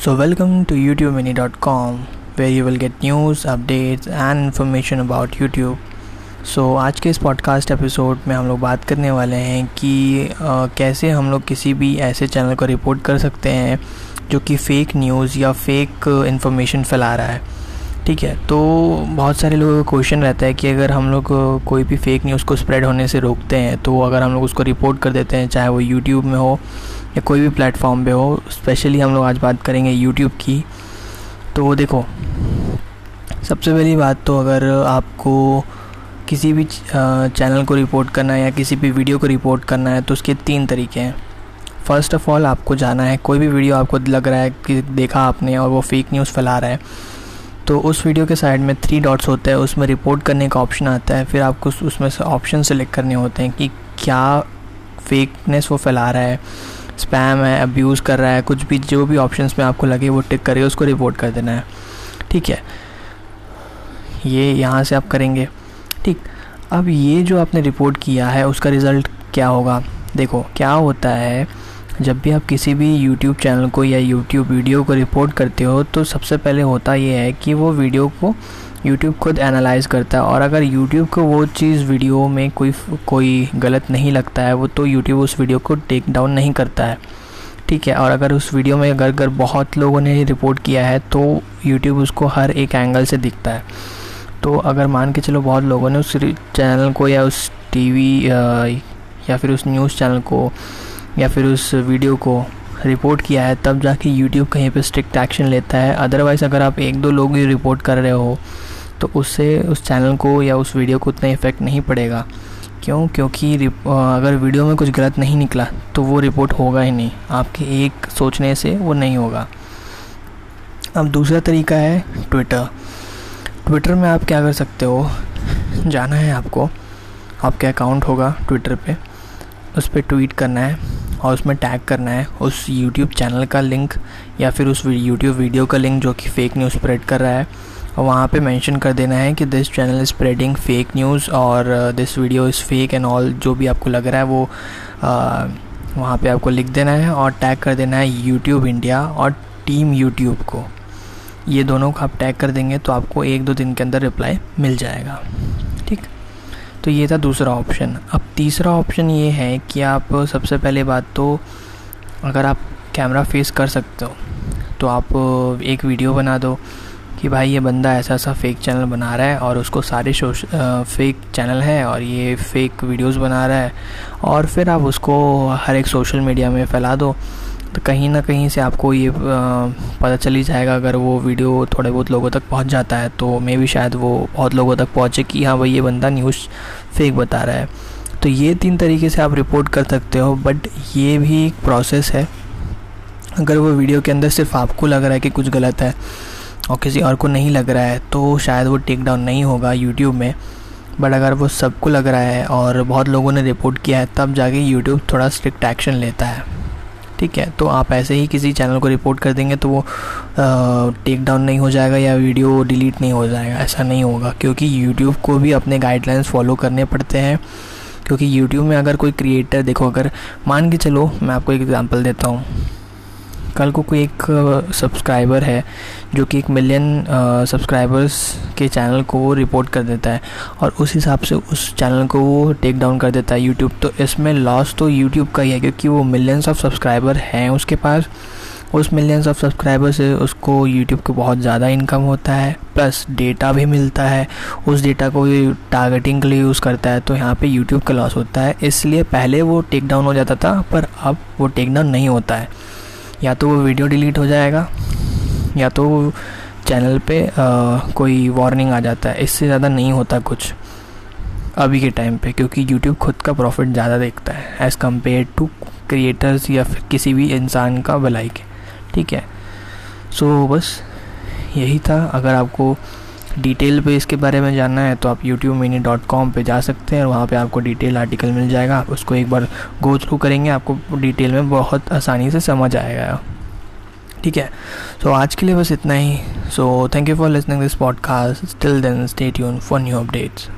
So, welcome to YouTubeMini.com where you will get news, updates and information about YouTube. So so, आज के इस podcast episode में हम लोग बात करने वाले हैं कि आ, कैसे हम लोग किसी भी ऐसे चैनल को रिपोर्ट कर सकते हैं जो कि फ़ेक न्यूज़ या फेक इंफॉर्मेशन फैला रहा है ठीक है तो बहुत सारे लोगों का क्वेश्चन रहता है कि अगर हम लोग कोई भी फेक न्यूज़ को स्प्रेड होने से रोकते हैं तो अगर हम लोग उसको रिपोर्ट कर देते हैं चाहे वो यूट्यूब में हो या कोई भी प्लेटफॉर्म पे हो स्पेशली हम लोग आज बात करेंगे यूट्यूब की तो देखो, सबसे पहली बात तो अगर आपको किसी भी चैनल को रिपोर्ट करना है या किसी भी वीडियो को रिपोर्ट करना है तो उसके तीन तरीके हैं। फ़र्स्ट ऑफ़ ऑल आपको जाना है, कोई भी वीडियो आपको लग रहा है कि देखा आपने और वो फेक न्यूज़ फैला रहा है तो उस वीडियो के साइड में थ्री डॉट्स होते हैं, उसमें रिपोर्ट करने का ऑप्शन आता है, फिर आपको उसमें से ऑप्शन सेलेक्ट करने होते हैं कि क्या फेकनेस वो फैला रहा है। स्पैम है अब्यूज़ कर रहा है, कुछ भी, जो भी ऑप्शन में आपको लगे, वो टिक करिए, उसको रिपोर्ट कर देना है। ठीक है? ये यहाँ से आप करेंगे। ठीक, अब ये जो आपने रिपोर्ट किया है, उसका रिज़ल्ट क्या होगा? देखो, क्या होता है, जब भी आप किसी भी यूट्यूब चैनल को या यूट्यूब वीडियो को रिपोर्ट करते हो तो सबसे पहले होता ये है कि वो वीडियो को यूट्यूब खुद एनालाइज करता है और अगर यूट्यूब को वो चीज़ वीडियो में कोई कोई गलत नहीं लगता है, वो तो यूट्यूब उस वीडियो को टेक डाउन नहीं करता है। ठीक है, और अगर उस वीडियो में अगर अगर बहुत लोगों ने रिपोर्ट किया है तो यूट्यूब उसको हर एक एंगल से दिखता है। तो अगर मान के चलो बहुत लोगों ने उस चैनल को या उस टीवी या फिर उस न्यूज़ चैनल को, या फिर उस वीडियो को रिपोर्ट किया है, तब जाके यूट्यूब कहीं पे स्ट्रिक्ट एक्शन लेता है। अदरवाइज़ अगर आप एक दो लोग ही रिपोर्ट कर रहे हो तो उससे उस चैनल को या उस वीडियो को उतना इफ़ेक्ट नहीं पड़ेगा। क्यों? क्योंकि अगर वीडियो में कुछ गलत नहीं निकला तो वो रिपोर्ट होगा ही नहीं। आपके एक सोचने से वो नहीं होगा। अब दूसरा तरीका है ट्विटर ट्विटर में आप क्या कर सकते हो? जाना है आपको। आपका अकाउंट होगा ट्विटर पे। उस पर ट्वीट करना है और उसमें टैग करना है। उस यूट्यूब चैनल का लिंक या फिर उस यूट्यूब वीडियो का लिंक जो कि फ़ेक न्यूज़ स्प्रेड कर रहा है। वहाँ पे मेंशन कर देना है कि this channel is spreading fake news और this video is fake and all जो भी आपको लग रहा है वो uh, वहाँ पे आपको लिख देना है और टैग कर देना है यूट्यूब इंडिया और टीम यूट्यूब को। ये दोनों को आप टैग कर देंगे तो आपको एक दो दिन के अंदर रिप्लाई मिल जाएगा। ठीक? तो ये था दूसरा ऑप्शन अब तीसरा ऑप्शन ये है कि आप सबसे पहले बात तो अगर आप कैमरा फेस कर सकते हो तो आप एक वीडियो बना दो। कि भाई ये बंदा ऐसा ऐसा फेक चैनल बना रहा है और उसको सारे शो फेक चैनल हैं और ये फेक वीडियोस बना रहा है और फिर आप उसको हर एक सोशल मीडिया में फैला दो तो कहीं ना कहीं से आपको ये पता चल ही जाएगा अगर वो वीडियो थोड़े बहुत लोगों तक पहुँच जाता है तो मे भी शायद वो बहुत लोगों तक पहुँचे कि हाँ भाई ये बंदा न्यूज़ फेक बता रहा है। तो ये तीन तरीके से आप रिपोर्ट कर सकते हो बट ये भी एक प्रोसेस है। अगर वो वीडियो के अंदर सिर्फ़ आपको लग रहा है कि कुछ गलत है और किसी और को नहीं लग रहा है तो शायद वो टेक डाउन नहीं होगा यूट्यूब में। बट अगर वो सबको लग रहा है और बहुत लोगों ने रिपोर्ट किया है, तब जाके यूट्यूब थोड़ा स्ट्रिक्ट एक्शन लेता है। ठीक है? तो आप ऐसे ही किसी चैनल को रिपोर्ट कर देंगे तो वो टेक डाउन नहीं हो जाएगा या वीडियो डिलीट नहीं हो जाएगा। ऐसा नहीं होगा, क्योंकि यूट्यूब को भी अपने गाइडलाइंस फॉलो करने पड़ते हैं। क्योंकि यूट्यूब में अगर कोई क्रिएटर देखो, अगर मान के चलो, मैं आपको एक एग्ज़ाम्पल देता हूँ। कल को कोई एक सब्सक्राइबर है, जो कि एक मिलियन सब्सक्राइबर्स के चैनल को रिपोर्ट कर देता है और उस हिसाब से उस चैनल को वो टेक डाउन कर देता है यूट्यूब तो इसमें लॉस तो यूट्यूब का ही है, क्योंकि वो मिलियंस ऑफ़ सब्सक्राइबर हैं उसके पास। उस मिलियंस ऑफ़ सब्सक्राइबर से उसको यूट्यूब को बहुत ज़्यादा इनकम होता है प्लस डेटा भी मिलता है। उस डेटा को टारगेटिंग के लिए यूज़ करता है तो यहाँ पे यूट्यूब का लॉस होता है। इसलिए पहले वो टेक डाउन हो जाता था, पर अब वो टेक डाउन नहीं होता है। या तो वो वीडियो डिलीट हो जाएगा या तो चैनल पे आ, कोई वार्निंग आ जाता है। इससे ज़्यादा नहीं होता कुछ अभी के टाइम पे क्योंकि यूट्यूब खुद का प्रॉफिट ज़्यादा देखता है एज़ कंपेयर टू क्रिएटर्स या फिर किसी भी इंसान का भलाई के। ठीक है? सो so, बस यही था। अगर आपको डिटेल पे इसके बारे में जानना है तो आप यूट्यूब मिनी डॉट कॉम पर जा सकते हैं और वहाँ पर आपको डिटेल आर्टिकल मिल जाएगा। आप उसको एक बार गो थ्रू करेंगे आपको डिटेल में बहुत आसानी से समझ आएगा। ठीक है? सो so, आज के लिए बस इतना ही। So thank you for listening this podcast still then stay tune for new updates